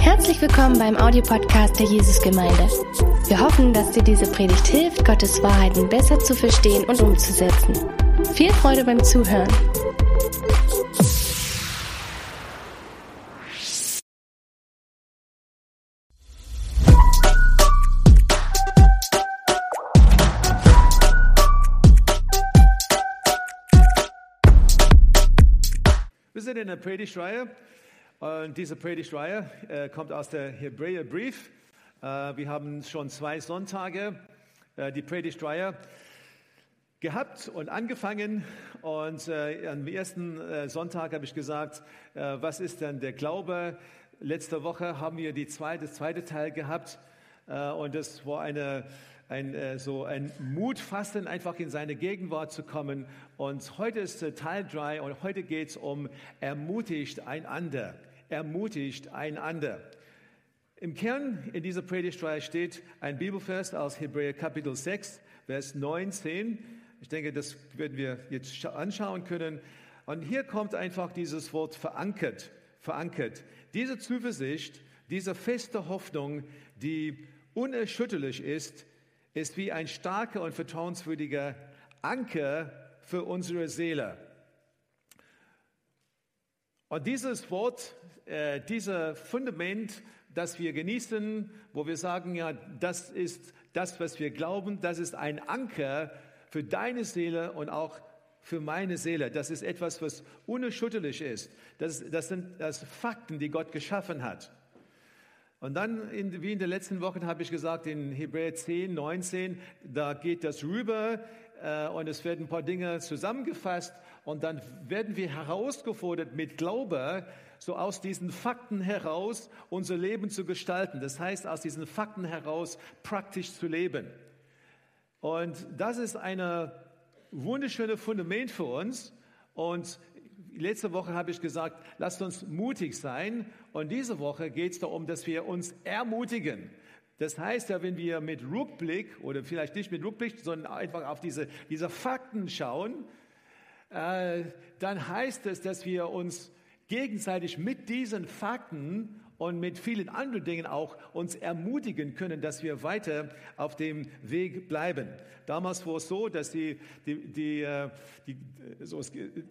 Herzlich willkommen beim Audiopodcast der Jesusgemeinde. Wir hoffen, dass dir diese Predigt hilft, Gottes Wahrheiten besser zu verstehen und umzusetzen. Viel Freude beim Zuhören. Wir sind in der Predigtreihe und diese Predigtreihe äh, kommt aus der Hebräerbrief. Äh, wir haben schon zwei Sonntage äh, die Predigtreihe gehabt und angefangen und äh, am ersten äh, Sonntag habe ich gesagt, äh, was ist denn der Glaube? Letzte Woche haben wir die zweite, das zweite Teil gehabt und das war eine ein, so ein Mutfasten, einfach in seine Gegenwart zu kommen. Und heute ist Teil 3 und heute geht es um ermutigt einander. Ermutigt einander. Im Kern in dieser Predigtreihe steht ein Bibelvers aus Hebräer Kapitel 6, Vers 19. Ich denke, das werden wir jetzt anschauen können. Und hier kommt einfach dieses Wort verankert, verankert. Diese Zuversicht, diese feste Hoffnung, die unerschütterlich ist, ist wie ein starker und vertrauenswürdiger Anker für unsere Seele. Und dieses Wort, äh, dieses Fundament, das wir genießen, wo wir sagen, ja, das ist das, was wir glauben, das ist ein Anker für deine Seele und auch für meine Seele. Das ist etwas, was unerschütterlich ist. Das, das sind das Fakten, die Gott geschaffen hat. Und dann, in, wie in den letzten Wochen, habe ich gesagt, in Hebräer 10, 19, da geht das rüber äh, und es werden ein paar Dinge zusammengefasst und dann werden wir herausgefordert, mit Glaube so aus diesen Fakten heraus unser Leben zu gestalten. Das heißt, aus diesen Fakten heraus praktisch zu leben. Und das ist ein wunderschönes Fundament für uns. Und letzte Woche habe ich gesagt, lasst uns mutig sein. Und diese Woche geht es darum, dass wir uns ermutigen. Das heißt ja, wenn wir mit Rückblick oder vielleicht nicht mit Rückblick, sondern einfach auf diese, diese Fakten schauen, äh, dann heißt es, dass wir uns gegenseitig mit diesen Fakten und mit vielen anderen Dingen auch uns ermutigen können, dass wir weiter auf dem Weg bleiben. Damals war es so, dass die, die, die, äh, die, so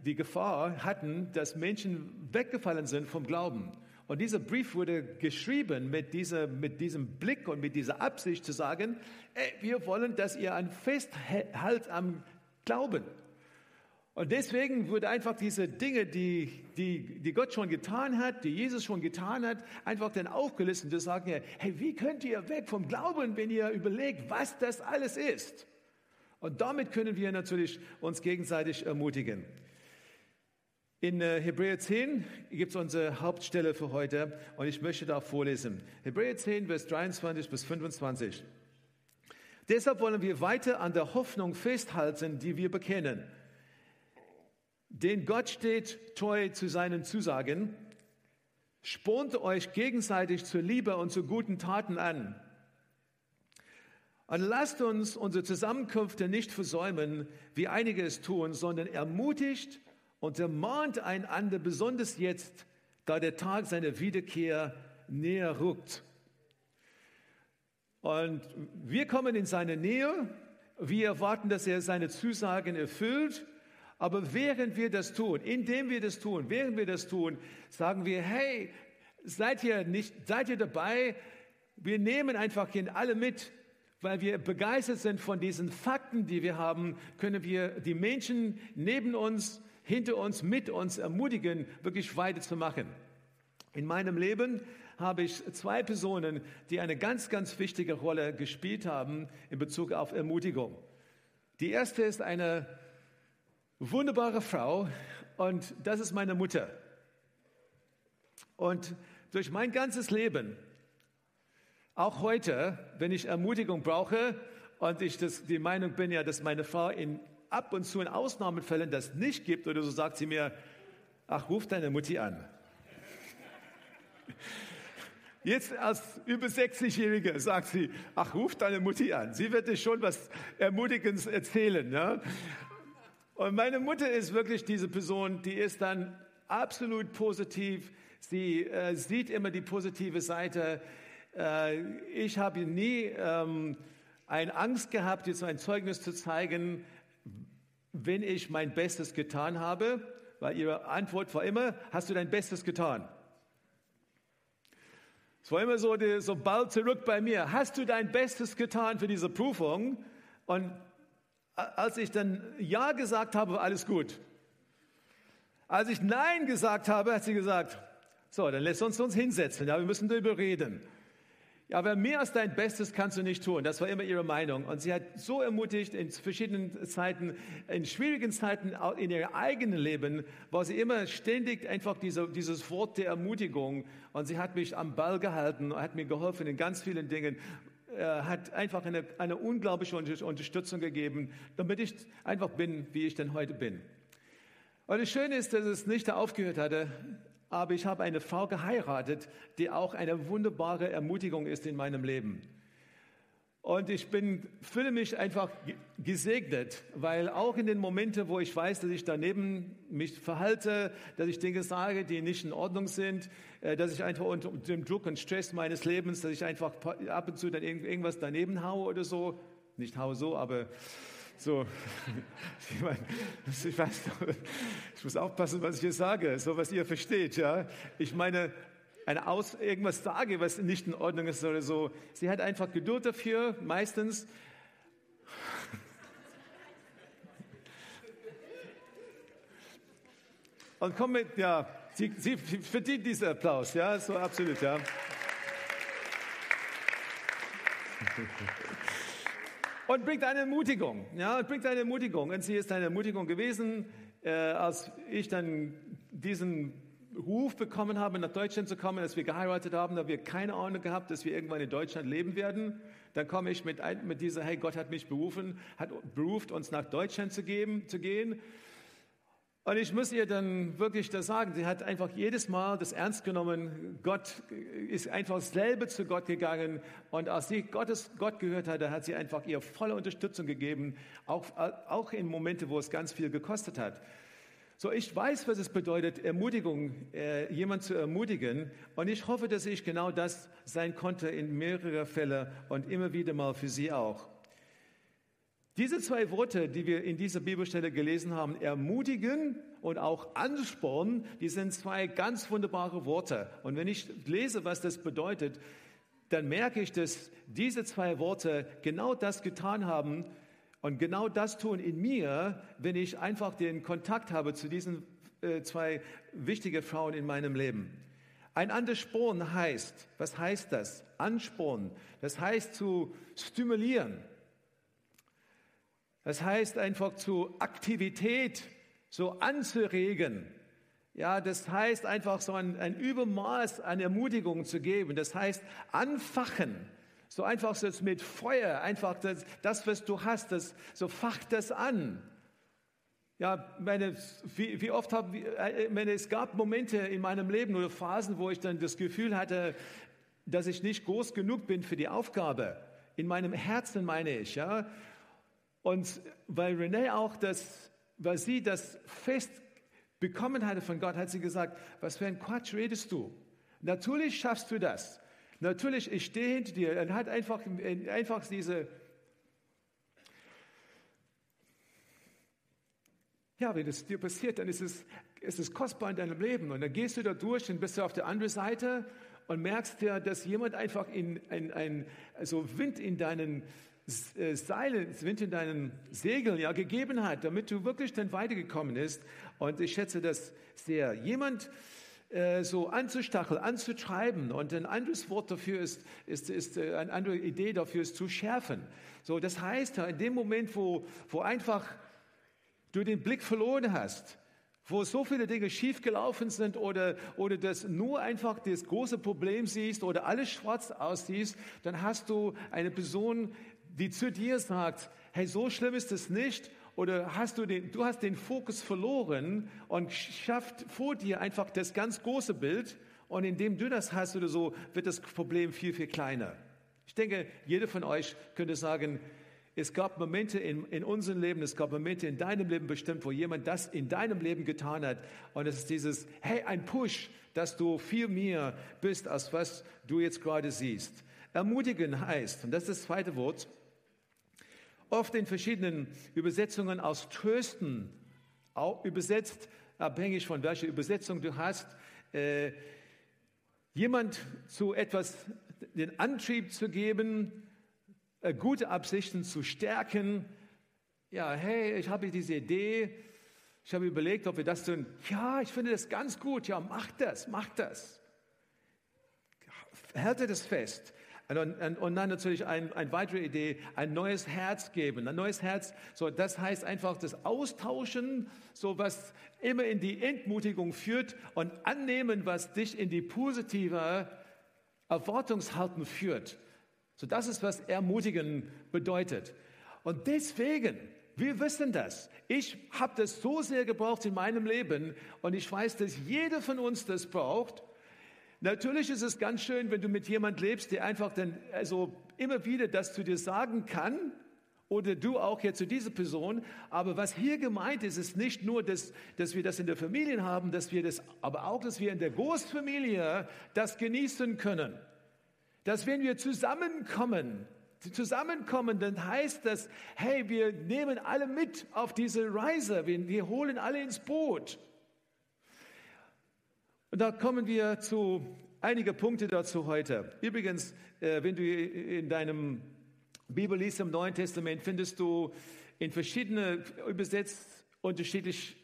die Gefahr hatten, dass Menschen weggefallen sind vom Glauben. Und dieser Brief wurde geschrieben mit, dieser, mit diesem Blick und mit dieser Absicht zu sagen, ey, wir wollen, dass ihr ein Festhalt am Glauben und deswegen wurde einfach diese Dinge, die, die, die Gott schon getan hat, die Jesus schon getan hat, einfach dann aufgelistet und sagen, hey, wie könnt ihr weg vom Glauben, wenn ihr überlegt, was das alles ist? Und damit können wir natürlich uns gegenseitig ermutigen. In äh, Hebräer 10 gibt es unsere Hauptstelle für heute und ich möchte da vorlesen. Hebräer 10, Vers 23 bis 25. Deshalb wollen wir weiter an der Hoffnung festhalten, die wir bekennen denn Gott steht treu zu seinen Zusagen, spornt euch gegenseitig zur Liebe und zu guten Taten an. Und lasst uns unsere Zusammenkünfte nicht versäumen, wie einige es tun, sondern ermutigt und ermahnt einander, besonders jetzt, da der Tag seiner Wiederkehr näher rückt. Und wir kommen in seine Nähe, wir erwarten, dass er seine Zusagen erfüllt aber während wir das tun, indem wir das tun, während wir das tun, sagen wir, hey, seid ihr nicht, seid ihr dabei? Wir nehmen einfach alle mit, weil wir begeistert sind von diesen Fakten, die wir haben, können wir die Menschen neben uns, hinter uns, mit uns ermutigen, wirklich weiterzumachen. In meinem Leben habe ich zwei Personen, die eine ganz, ganz wichtige Rolle gespielt haben in Bezug auf Ermutigung. Die erste ist eine wunderbare Frau und das ist meine Mutter. Und durch mein ganzes Leben, auch heute, wenn ich Ermutigung brauche und ich das, die Meinung bin ja, dass meine Frau in ab und zu in Ausnahmefällen das nicht gibt oder so sagt sie mir, ach, ruf deine Mutti an. Jetzt als über 60-Jährige sagt sie, ach, ruf deine Mutti an. Sie wird dir schon was Ermutigendes erzählen. Ja? Und meine Mutter ist wirklich diese Person, die ist dann absolut positiv. Sie äh, sieht immer die positive Seite. Äh, ich habe nie ähm, eine Angst gehabt, jetzt ein Zeugnis zu zeigen, wenn ich mein Bestes getan habe, weil ihre Antwort war immer, hast du dein Bestes getan? Es war immer so, die, so bald zurück bei mir, hast du dein Bestes getan für diese Prüfung? Und als ich dann Ja gesagt habe, war alles gut. Als ich Nein gesagt habe, hat sie gesagt, so, dann lässt uns uns hinsetzen, ja, wir müssen darüber reden. Ja, aber mehr als dein Bestes kannst du nicht tun. Das war immer ihre Meinung. Und sie hat so ermutigt in verschiedenen Zeiten, in schwierigen Zeiten in ihrem eigenen Leben, war sie immer ständig einfach diese, dieses Wort der Ermutigung. Und sie hat mich am Ball gehalten, hat mir geholfen in ganz vielen Dingen, äh, hat einfach eine, eine unglaubliche Unterstützung gegeben, damit ich einfach bin, wie ich denn heute bin. Und das Schöne ist, dass es nicht aufgehört hatte aber ich habe eine Frau geheiratet, die auch eine wunderbare Ermutigung ist in meinem Leben. Und ich bin, fühle mich einfach gesegnet, weil auch in den Momenten, wo ich weiß, dass ich daneben mich verhalte, dass ich Dinge sage, die nicht in Ordnung sind, äh, dass ich einfach unter dem Druck und Stress meines Lebens, dass ich einfach ab und zu dann irgendwas daneben haue oder so, nicht haue so, aber so, ich, meine, ich, weiß, ich muss aufpassen, was ich hier sage, so was ihr versteht, ja. Ich meine, eine Aus, irgendwas sage, was nicht in Ordnung ist oder so. Sie hat einfach Geduld dafür, meistens. Und komm mit, ja, sie, sie verdient diesen Applaus, ja, so absolut, ja. und bringt eine Ermutigung. Ja, bringt eine Ermutigung. Und sie ist eine Ermutigung gewesen, äh, als ich dann diesen Ruf bekommen habe, nach Deutschland zu kommen, als wir geheiratet haben, da wir keine Ahnung gehabt, dass wir irgendwann in Deutschland leben werden. Dann komme ich mit, mit dieser, hey, Gott hat mich berufen, hat berufen, uns nach Deutschland zu, geben, zu gehen. Und ich muss ihr dann wirklich das sagen. Sie hat einfach jedes Mal das ernst genommen. Gott ist einfach selber zu Gott gegangen. Und als sie Gottes, Gott gehört hatte, hat sie einfach ihr volle Unterstützung gegeben. Auch, auch in Momente, wo es ganz viel gekostet hat. So, ich weiß, was es bedeutet, Ermutigung, äh, jemand zu ermutigen. Und ich hoffe, dass ich genau das sein konnte in mehreren Fällen und immer wieder mal für Sie auch. Diese zwei Worte, die wir in dieser Bibelstelle gelesen haben, ermutigen und auch anspornen, die sind zwei ganz wunderbare Worte. Und wenn ich lese, was das bedeutet, dann merke ich, dass diese zwei Worte genau das getan haben und genau das tun in mir, wenn ich einfach den Kontakt habe zu diesen äh, zwei wichtigen Frauen in meinem Leben. Ein Ansporn heißt, was heißt das? Ansporn, das heißt zu stimulieren das heißt einfach zu Aktivität, so anzuregen. Ja, das heißt einfach so ein, ein Übermaß an Ermutigung zu geben. Das heißt anfachen. So einfach so mit Feuer, einfach das, das, was du hast, das, so fach das an. Ja, meine, wie, wie oft habe äh, meine, es gab Momente in meinem Leben oder Phasen, wo ich dann das Gefühl hatte, dass ich nicht groß genug bin für die Aufgabe. In meinem Herzen meine ich, ja. Und weil Renee auch das, weil sie das fest bekommen hatte von Gott, hat sie gesagt, was für ein Quatsch redest du? Natürlich schaffst du das. Natürlich, ich stehe hinter dir. Und hat einfach, einfach diese, ja, wenn es dir passiert, dann ist es, ist es kostbar in deinem Leben. Und dann gehst du da durch und bist du auf der anderen Seite und merkst ja, dass jemand einfach in, ein, ein, also Wind in deinen äh, Seile, Wind in deinen Segeln ja gegeben hat, damit du wirklich dann weitergekommen bist. Und ich schätze das sehr. Jemand äh, so anzustacheln, anzutreiben und ein anderes Wort dafür ist, ist, ist äh, eine andere Idee dafür ist zu schärfen. So, das heißt, in dem Moment, wo, wo einfach du den Blick verloren hast, wo so viele Dinge schiefgelaufen sind oder, oder das nur einfach das große Problem siehst oder alles schwarz aussiehst, dann hast du eine Person die zu dir sagt, hey, so schlimm ist es nicht, oder hast du den, du hast den Fokus verloren und schafft vor dir einfach das ganz große Bild und indem du das hast oder so, wird das Problem viel, viel kleiner. Ich denke, jeder von euch könnte sagen, es gab Momente in, in unserem Leben, es gab Momente in deinem Leben bestimmt, wo jemand das in deinem Leben getan hat. Und es ist dieses, hey, ein Push, dass du viel mehr bist, als was du jetzt gerade siehst. Ermutigen heißt, und das ist das zweite Wort, oft in verschiedenen Übersetzungen aus trösten, auch übersetzt, abhängig von welcher Übersetzung du hast, äh, jemand zu etwas den Antrieb zu geben, äh, gute Absichten zu stärken. Ja, hey, ich habe diese Idee. Ich habe überlegt, ob wir das tun. Ja, ich finde das ganz gut. Ja, mach das, mach das. Halte das fest. Und, und, und dann natürlich ein, eine weitere Idee, ein neues Herz geben. Ein neues Herz, so, das heißt einfach das Austauschen, so was immer in die Entmutigung führt und annehmen, was dich in die positive Erwartungshalten führt. So, das ist, was ermutigen bedeutet. Und deswegen, wir wissen das. Ich habe das so sehr gebraucht in meinem Leben und ich weiß, dass jeder von uns das braucht. Natürlich ist es ganz schön, wenn du mit jemand lebst, der einfach dann also immer wieder das zu dir sagen kann oder du auch jetzt zu dieser Person. Aber was hier gemeint ist, ist nicht nur, dass, dass wir das in der Familie haben, dass wir das, aber auch, dass wir in der Großfamilie das genießen können dass wenn wir zusammenkommen, zusammenkommen, dann heißt das, hey, wir nehmen alle mit auf diese Reise, wir, wir holen alle ins Boot. Und da kommen wir zu einigen Punkten dazu heute. Übrigens, äh, wenn du in deinem Bibel liest im Neuen Testament, findest du in verschiedene übersetzt unterschiedlich,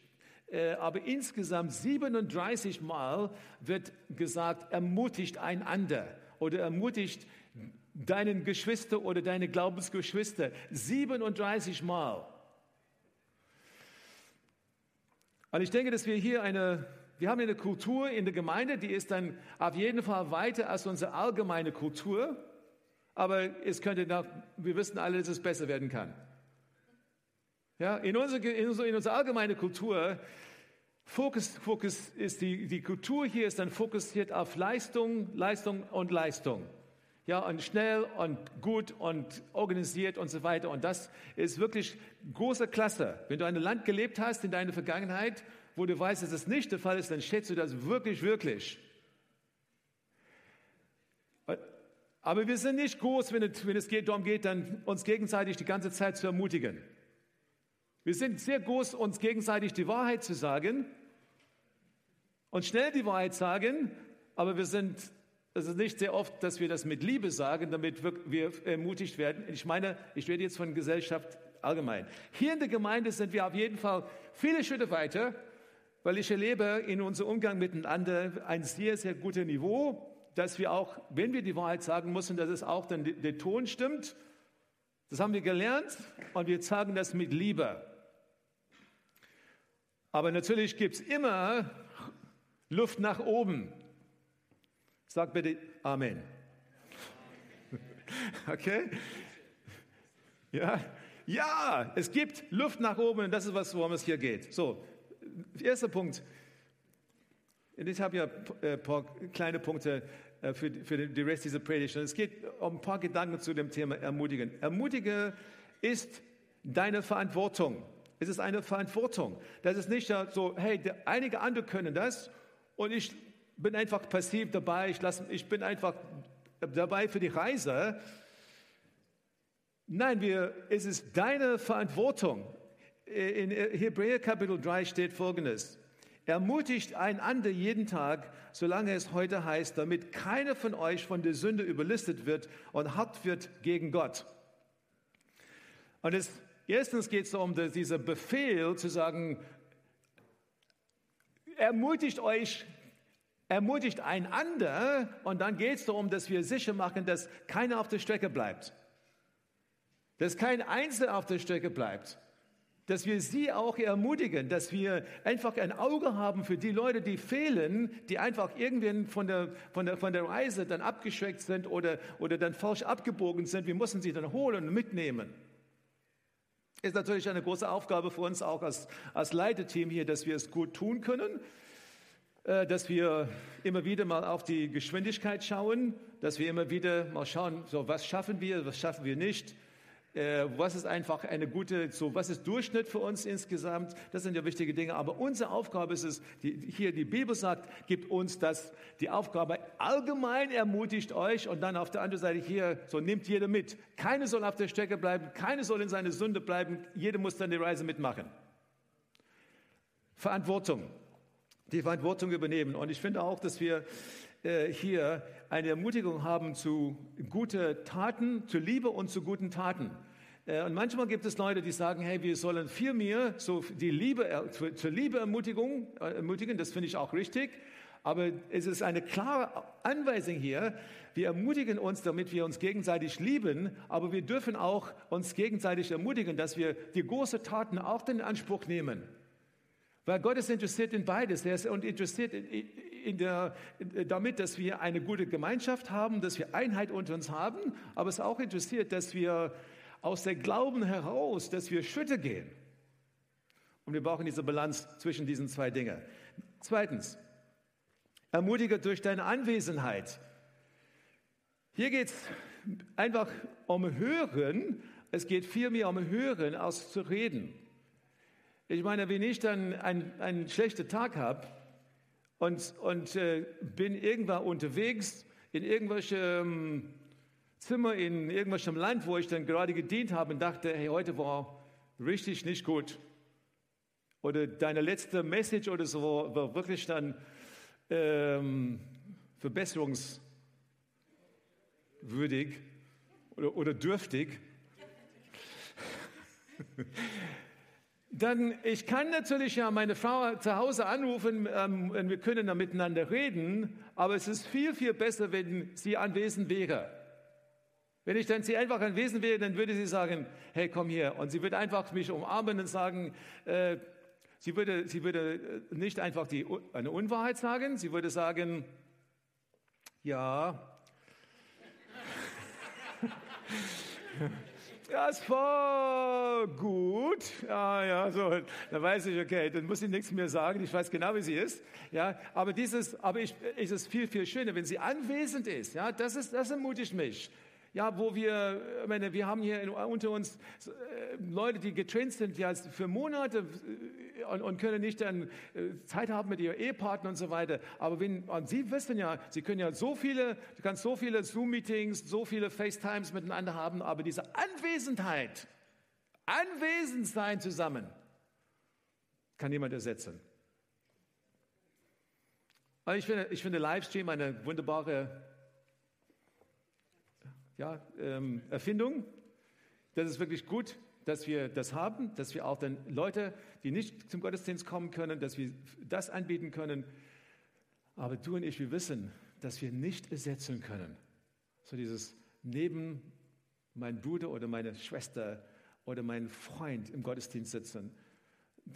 äh, aber insgesamt 37 Mal wird gesagt, ermutigt einander oder ermutigt deinen Geschwister oder deine Glaubensgeschwister 37 Mal. Und ich denke, dass wir hier eine, wir haben eine Kultur in der Gemeinde, die ist dann auf jeden Fall weiter als unsere allgemeine Kultur. Aber es könnte nach, wir wissen alle, dass es besser werden kann. Ja, in unserer, in unserer, in unserer allgemeinen Kultur Fokus, Fokus ist die, die Kultur hier ist dann fokussiert auf Leistung, Leistung und Leistung. Ja, und schnell und gut und organisiert und so weiter. Und das ist wirklich große Klasse. Wenn du ein Land gelebt hast in deiner Vergangenheit, wo du weißt, dass es nicht der Fall ist, dann schätzt du das wirklich, wirklich. Aber wir sind nicht groß, wenn es, wenn es darum geht, dann uns gegenseitig die ganze Zeit zu ermutigen. Wir sind sehr groß, uns gegenseitig die Wahrheit zu sagen und schnell die Wahrheit sagen, aber wir sind, es ist nicht sehr oft, dass wir das mit Liebe sagen, damit wir ermutigt werden. Ich meine, ich rede jetzt von Gesellschaft allgemein. Hier in der Gemeinde sind wir auf jeden Fall viele Schritte weiter, weil ich erlebe in unserem Umgang miteinander ein sehr, sehr gutes Niveau, dass wir auch, wenn wir die Wahrheit sagen müssen, dass es auch dann der Ton stimmt. Das haben wir gelernt und wir sagen das mit Liebe. Aber natürlich gibt es immer Luft nach oben. Sag bitte Amen. Okay? Ja? Ja, es gibt Luft nach oben und das ist was, worum es hier geht. So, erster Punkt. Ich habe ja ein paar kleine Punkte äh, für, für den Rest dieser Predigt. Es geht um ein paar Gedanken zu dem Thema Ermutigen. Ermutige ist deine Verantwortung. Es ist eine Verantwortung. Das ist nicht so, hey, einige andere können das und ich bin einfach passiv dabei, ich, lasse, ich bin einfach dabei für die Reise. Nein, wir, es ist deine Verantwortung. In Hebräer Kapitel 3 steht folgendes. Ermutigt einander jeden Tag, solange es heute heißt, damit keiner von euch von der Sünde überlistet wird und hart wird gegen Gott. Und es Erstens geht es um diesen Befehl zu sagen, ermutigt euch, ermutigt einander und dann geht es darum, dass wir sicher machen, dass keiner auf der Strecke bleibt. Dass kein Einzelner auf der Strecke bleibt. Dass wir sie auch ermutigen, dass wir einfach ein Auge haben für die Leute, die fehlen, die einfach irgendwann von der, von der, von der Reise dann abgeschreckt sind oder, oder dann falsch abgebogen sind. Wir müssen sie dann holen und mitnehmen. Ist natürlich eine große Aufgabe für uns auch als, als Leiteteam hier, dass wir es gut tun können, äh, dass wir immer wieder mal auf die Geschwindigkeit schauen, dass wir immer wieder mal schauen, so was schaffen wir, was schaffen wir nicht. Äh, was ist einfach eine gute, so was ist Durchschnitt für uns insgesamt? Das sind ja wichtige Dinge. Aber unsere Aufgabe ist es, die, hier die Bibel sagt, gibt uns das, die Aufgabe allgemein ermutigt euch und dann auf der anderen Seite hier, so nimmt jeder mit. Keine soll auf der Strecke bleiben, keine soll in seine Sünde bleiben, jeder muss dann die Reise mitmachen. Verantwortung, die Verantwortung übernehmen. Und ich finde auch, dass wir äh, hier eine Ermutigung haben zu guten Taten, zu Liebe und zu guten Taten. Äh, und manchmal gibt es Leute, die sagen, hey, wir sollen viel mehr so die Liebe, äh, zur Liebe ermutigen, ermutigen. Das finde ich auch richtig. Aber es ist eine klare Anweisung hier. Wir ermutigen uns, damit wir uns gegenseitig lieben, aber wir dürfen auch uns gegenseitig ermutigen, dass wir die großen Taten auch in Anspruch nehmen. Weil Gott ist interessiert in beides. Er ist interessiert in, in der, damit, dass wir eine gute Gemeinschaft haben, dass wir Einheit unter uns haben, aber es ist auch interessiert, dass wir aus der Glauben heraus, dass wir Schritte gehen. Und wir brauchen diese Balance zwischen diesen zwei Dingen. Zweitens, ermutige durch deine Anwesenheit. Hier geht es einfach um Hören. Es geht vielmehr um Hören als zu reden. Ich meine, wenn ich dann einen, einen schlechten Tag habe, und, und äh, bin irgendwann unterwegs in irgendwelchem Zimmer in irgendwelchem Land, wo ich dann gerade gedient habe und dachte, hey, heute war richtig nicht gut. Oder deine letzte Message oder so war wirklich dann ähm, verbesserungswürdig oder, oder dürftig. Dann, ich kann natürlich ja meine Frau zu Hause anrufen ähm, und wir können dann miteinander reden, aber es ist viel, viel besser, wenn sie anwesend wäre. Wenn ich dann sie einfach anwesend wäre, dann würde sie sagen, hey, komm hier. Und sie würde einfach mich umarmen und sagen, äh, sie, würde, sie würde nicht einfach die, eine Unwahrheit sagen, sie würde sagen, ja, das war gut. Ja, ja, so, dann weiß ich, okay, dann muss ich nichts mehr sagen. Ich weiß genau, wie sie ist. Ja, aber dieses, aber ich, ist es viel, viel schöner, wenn sie anwesend ist. Ja, das ist, das ermutigt mich ja, wo wir, ich meine, wir haben hier unter uns äh, Leute, die getrennt sind, ja, für Monate äh, und, und, können nicht dann äh, Zeit haben mit ihrem Ehepartner und so weiter. Aber wenn, und Sie wissen ja, Sie können ja so viele, du kannst so viele Zoom-Meetings, so viele FaceTimes miteinander haben, aber diese Anwesenheit, anwesend sein zusammen, kann niemand ersetzen. Ich finde, ich finde Livestream eine wunderbare ja, ähm, Erfindung. Das ist wirklich gut, dass wir das haben, dass wir auch dann Leute, die nicht zum Gottesdienst kommen können, dass wir das anbieten können. Aber du und ich, wir wissen, dass wir nicht ersetzen können. So dieses neben mein Bruder oder meine Schwester oder mein Freund im Gottesdienst sitzen.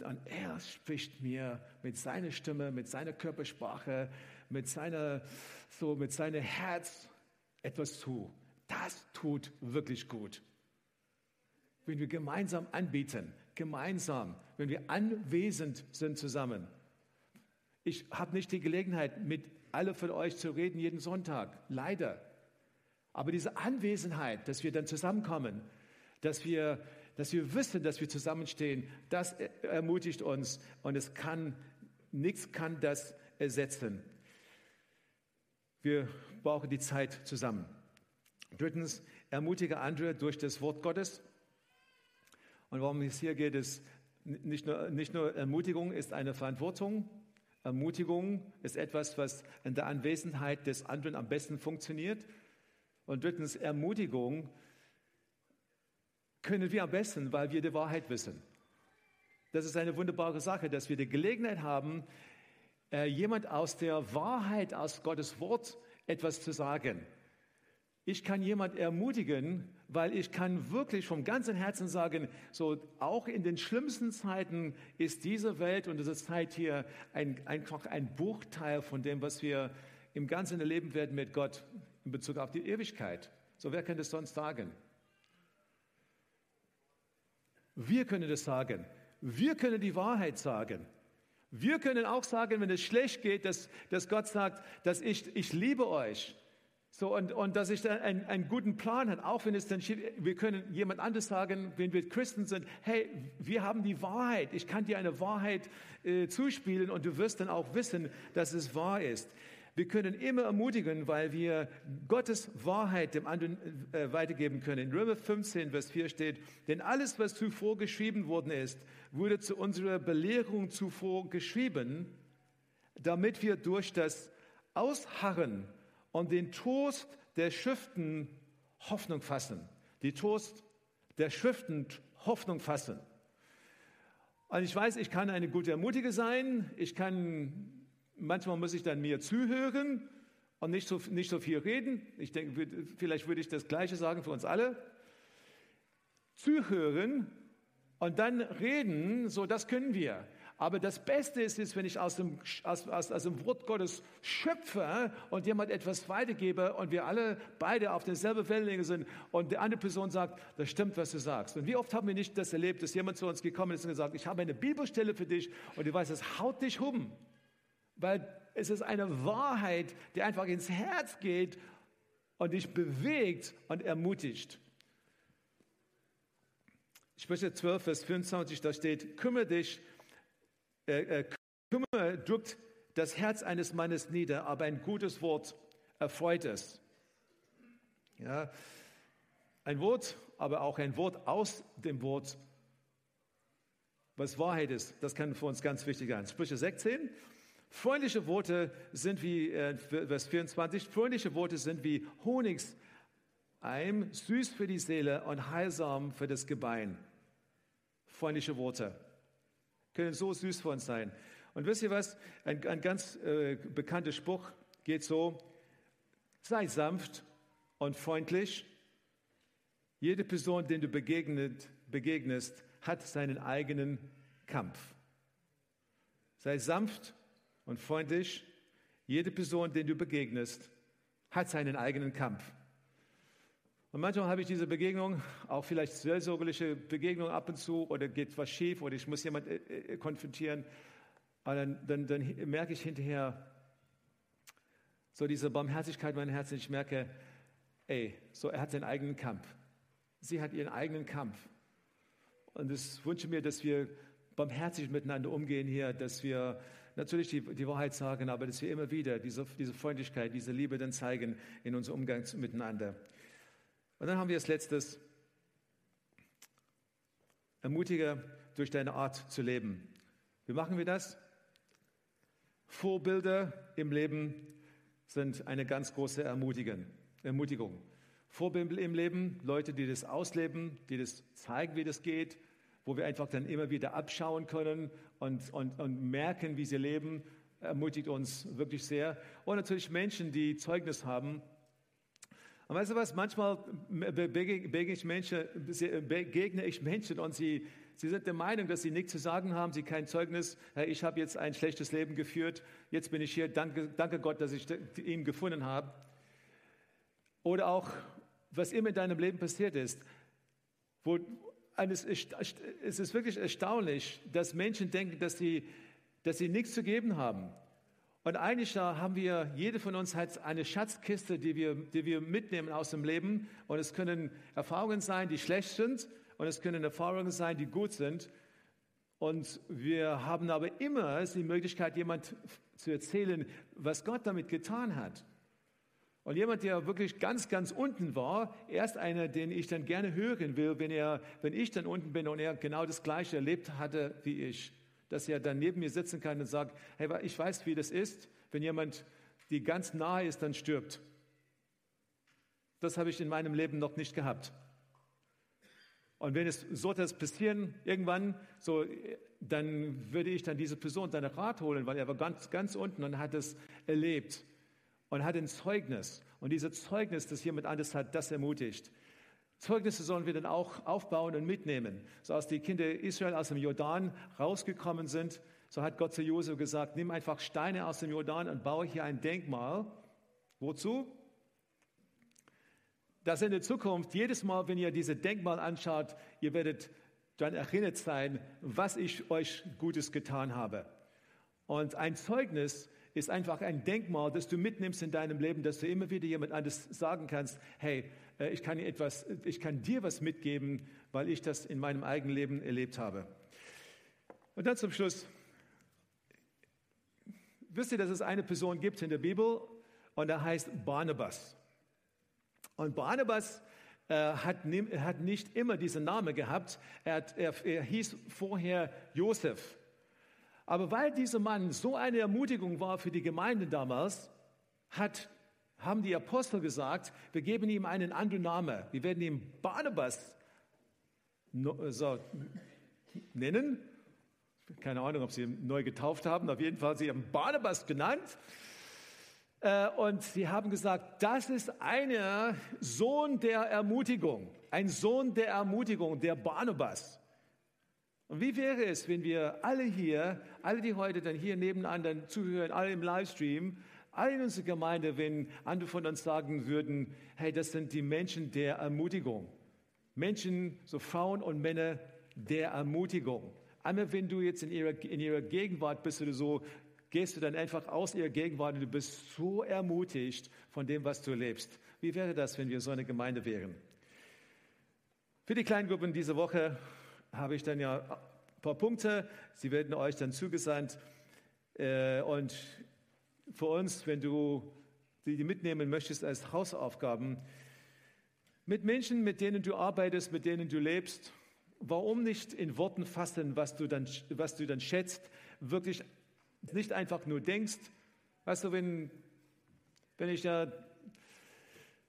Und er spricht mir mit seiner Stimme, mit seiner Körpersprache, mit seiner, so mit seinem Herz etwas zu. Das tut wirklich gut. Wenn wir gemeinsam anbieten, gemeinsam, wenn wir anwesend sind zusammen. Ich habe nicht die Gelegenheit, mit alle von euch zu reden jeden Sonntag, leider. Aber diese Anwesenheit, dass wir dann zusammenkommen, dass wir, dass wir wissen, dass wir zusammenstehen, das ermutigt uns und es kann, nichts kann das ersetzen. Wir brauchen die Zeit zusammen. Drittens, ermutige andere durch das Wort Gottes. Und warum es hier geht, ist nicht nur, nicht nur Ermutigung ist eine Verantwortung. Ermutigung ist etwas, was in der Anwesenheit des anderen am besten funktioniert. Und drittens, Ermutigung können wir am besten, weil wir die Wahrheit wissen. Das ist eine wunderbare Sache, dass wir die Gelegenheit haben, äh, jemand aus der Wahrheit, aus Gottes Wort etwas zu sagen. Ich kann jemand ermutigen, weil ich kann wirklich vom ganzen Herzen sagen, so auch in den schlimmsten Zeiten ist diese Welt und diese Zeit hier ein, einfach ein Bruchteil von dem, was wir im Ganzen erleben werden mit Gott in Bezug auf die Ewigkeit. So wer kann das sonst sagen? Wir können das sagen. Wir können die Wahrheit sagen. Wir können auch sagen, wenn es schlecht geht, dass, dass Gott sagt, dass ich, ich liebe euch. So, und, und dass ich dann einen, einen guten Plan habe, auch wenn es dann steht, wir können jemand anderes sagen, wenn wir Christen sind, hey, wir haben die Wahrheit, ich kann dir eine Wahrheit äh, zuspielen und du wirst dann auch wissen, dass es wahr ist. Wir können immer ermutigen, weil wir Gottes Wahrheit dem anderen äh, weitergeben können. In Römer 15, Vers 4 steht, denn alles, was zuvor geschrieben worden ist, wurde zu unserer Belehrung zuvor geschrieben, damit wir durch das Ausharren und den Trost der Schriften Hoffnung fassen. Die Trost der Schriften Hoffnung fassen. Und ich weiß, ich kann eine gute Ermutiger sein. Ich kann Manchmal muss ich dann mir zuhören und nicht so, nicht so viel reden. Ich denke, vielleicht würde ich das Gleiche sagen für uns alle. Zuhören und dann reden, so das können wir. Aber das Beste ist, ist wenn ich aus dem, aus, aus, aus dem Wort Gottes schöpfe und jemand etwas weitergebe und wir alle beide auf derselben Wellenlänge sind und die andere Person sagt, das stimmt, was du sagst. Und wie oft haben wir nicht das erlebt, dass jemand zu uns gekommen ist und gesagt, ich habe eine Bibelstelle für dich und du weißt, es haut dich um weil es ist eine Wahrheit, die einfach ins Herz geht und dich bewegt und ermutigt. Sprüche 12, Vers 25, da steht, kümmere dich, äh, äh, kümmere, drückt das Herz eines Mannes nieder, aber ein gutes Wort erfreut es. Ja, ein Wort, aber auch ein Wort aus dem Wort, was Wahrheit ist, das kann für uns ganz wichtig sein. Sprüche 16, Freundliche Worte sind wie, äh, Vers 24, freundliche Worte sind wie Honigseim, süß für die Seele und heilsam für das Gebein. Freundliche Worte können so süß für uns sein. Und wisst ihr was? Ein, ein ganz äh, bekannter Spruch geht so, sei sanft und freundlich. Jede Person, den du begegnet, begegnest, hat seinen eigenen Kampf. Sei sanft und freundlich. Jede Person, den du begegnest, hat seinen eigenen Kampf. Und manchmal habe ich diese Begegnung, auch vielleicht seelsorgerliche Begegnung ab und zu, oder geht was schief, oder ich muss jemanden äh, äh, konfrontieren. Aber dann, dann, dann merke ich hinterher so diese Barmherzigkeit in meinem Herzen. Ich merke, ey, so er hat seinen eigenen Kampf. Sie hat ihren eigenen Kampf. Und ich wünsche mir, dass wir barmherzig miteinander umgehen hier, dass wir natürlich die, die Wahrheit sagen, aber dass wir immer wieder diese, diese Freundlichkeit, diese Liebe dann zeigen in unserem Umgang miteinander. Und dann haben wir als letztes, ermutige durch deine Art zu leben. Wie machen wir das? Vorbilder im Leben sind eine ganz große Ermutigung. Vorbilder im Leben, Leute, die das ausleben, die das zeigen, wie das geht, wo wir einfach dann immer wieder abschauen können und, und, und merken, wie sie leben, ermutigt uns wirklich sehr. Und natürlich Menschen, die Zeugnis haben. Und weißt du was, manchmal begegne ich Menschen, begegne ich Menschen und sie, sie sind der Meinung, dass sie nichts zu sagen haben, sie kein Zeugnis. Ich habe jetzt ein schlechtes Leben geführt, jetzt bin ich hier, danke, danke Gott, dass ich ihn gefunden habe. Oder auch, was immer in deinem Leben passiert ist, wo, es ist wirklich erstaunlich, dass Menschen denken, dass sie, dass sie nichts zu geben haben. Und eigentlich da haben wir, jede von uns hat eine Schatzkiste, die wir, die wir mitnehmen aus dem Leben. Und es können Erfahrungen sein, die schlecht sind. Und es können Erfahrungen sein, die gut sind. Und wir haben aber immer die Möglichkeit, jemand zu erzählen, was Gott damit getan hat. Und jemand, der wirklich ganz, ganz unten war, er ist einer, den ich dann gerne hören will, wenn, er, wenn ich dann unten bin und er genau das Gleiche erlebt hatte wie ich. Dass er dann neben mir sitzen kann und sagt, hey, ich weiß, wie das ist, wenn jemand, die ganz nahe ist, dann stirbt. Das habe ich in meinem Leben noch nicht gehabt. Und wenn es so etwas passieren irgendwann, so, dann würde ich dann diese Person dann Rat holen, weil er war ganz, ganz unten und hat es erlebt und hat ein Zeugnis. Und dieses Zeugnis, das jemand anderes hat, das ermutigt. Zeugnisse sollen wir dann auch aufbauen und mitnehmen. So als die Kinder Israel aus dem Jordan rausgekommen sind, so hat Gott zu Josef gesagt, nimm einfach Steine aus dem Jordan und baue hier ein Denkmal. Wozu? Dass in der Zukunft, jedes Mal, wenn ihr diese Denkmal anschaut, ihr werdet dann erinnert sein, was ich euch Gutes getan habe. Und ein Zeugnis ist einfach ein Denkmal, das du mitnimmst in deinem Leben, dass du immer wieder jemand anderes sagen kannst, hey, äh, ich kann, etwas, ich kann dir was mitgeben, weil ich das in meinem eigenen Leben erlebt habe. Und dann zum Schluss, wisst ihr, dass es eine Person gibt in der Bibel und er heißt Barnabas. Und Barnabas äh, hat, hat, nicht immer diesen Namen gehabt. Er, er, er hieß vorher Josef. Aber weil dieser Mann so eine Ermutigung war für die Gemeinde damals, hat, haben die Apostel gesagt, wir geben ihm einen anderen Namen. Wir werden ihn Barnabas so nennen. Keine Ahnung, ob sie ihn neu getauft haben. Auf jeden Fall, sie haben Barnabas genannt. Äh, und sie haben gesagt, das ist ein Sohn der Ermutigung, ein Sohn der Ermutigung, der Barnabas. Und wie wäre es, wenn wir alle hier, alle, die heute dann hier nebeneinander zuhören, alle im Livestream, alle in unserer Gemeinde, wenn andere von uns sagen würden, hey, das sind die Menschen der Ermutigung. Menschen, so Frauen und Männer der Ermutigung. Einmal, wenn du jetzt in ihrer, in ihrer Gegenwart bist oder so, gehst du dann einfach aus ihrer Gegenwart und du bist so ermutigt von dem, was du erlebst. Wie wäre das, wenn wir so eine Gemeinde wären? Für die Kleingruppen diese Woche habe ich dann ja ein paar Punkte. Sie werden euch dann zugesandt. Äh, und für uns, wenn du die mitnehmen möchtest als Hausaufgaben, mit Menschen, mit denen du arbeitest, mit denen du lebst, warum nicht in Worten fassen, was du dann, was du dann schätzt, wirklich nicht einfach nur denkst. Weißt du, wenn, wenn ich ja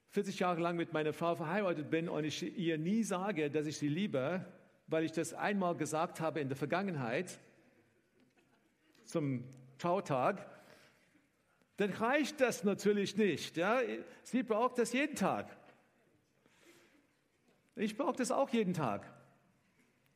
40 Jahre lang mit meiner Frau verheiratet bin und ich ihr nie sage, dass ich sie liebe, weil ich das einmal gesagt habe in der Vergangenheit zum Trautag, dann reicht das natürlich nicht. Ja? Sie braucht das jeden Tag. Ich brauche das auch jeden Tag.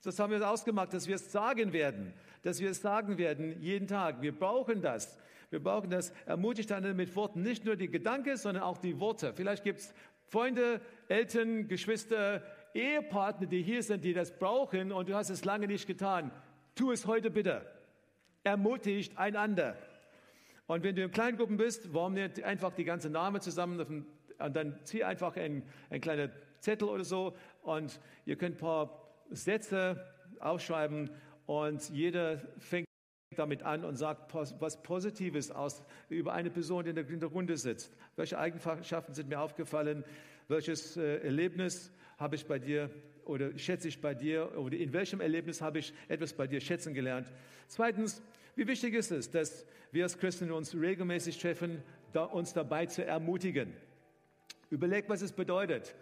Das haben wir ausgemacht, dass wir es sagen werden, dass wir es sagen werden jeden Tag. Wir brauchen das. Wir brauchen das. Ermutigt dann mit Worten, nicht nur die Gedanken, sondern auch die Worte. Vielleicht gibt es Freunde, Eltern, Geschwister, Ehepartner, die hier sind, die das brauchen und du hast es lange nicht getan. Tu es heute bitte. Ermutigt einander. Und wenn du in Kleingruppen bist, warum nicht einfach die ganze Name zusammen und dann zieh einfach ein, ein kleiner Zettel oder so und ihr könnt ein paar Sätze aufschreiben und jeder fängt damit an und sagt was Positives aus über eine Person, die in der, in Runde sitzt. Welche Eigenschaften sind mir aufgefallen? Welches äh, Erlebnis habe ich bei dir oder schätze ich bei dir oder in welchem Erlebnis habe ich etwas bei dir schätzen gelernt? Zweitens, wie wichtig ist es, dass wir als Christen uns regelmäßig treffen, da uns dabei zu ermutigen? Überleg, was es bedeutet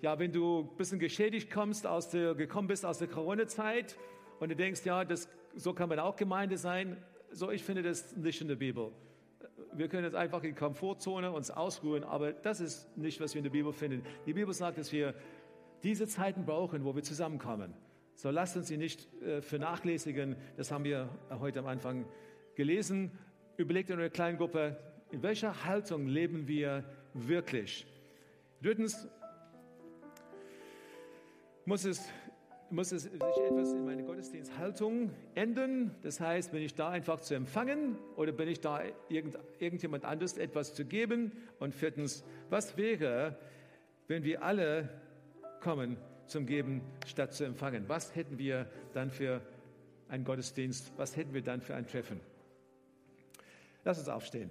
ja, wenn du ein bisschen geschädigt kommst, aus der, gekommen bist aus der Corona-Zeit und du denkst, ja, das, so kann man auch Gemeinde sein, so ich finde das nicht in der Bibel. Wir können jetzt einfach in Komfortzone uns ausruhen, aber das ist nicht, was wir in der Bibel finden. Die Bibel sagt, dass wir diese Zeiten brauchen, wo wir zusammenkommen. So lasst uns sie nicht äh, vernachlässigen. Das haben wir heute am Anfang gelesen. Überlegt in eurer kleinen Gruppe, in welcher Haltung leben wir wirklich? Drittens, muss es, muss es sich etwas in meiner Gottesdiensthaltung ändern? Das heißt, bin ich da einfach zu empfangen oder bin ich da irgend, irgendjemand anders etwas zu geben? Und viertens, was wäre, wenn wir alle kommen zum Geben statt zu empfangen? Was hätten wir dann für einen Gottesdienst? Was hätten wir dann für ein Treffen? Lass uns aufstehen.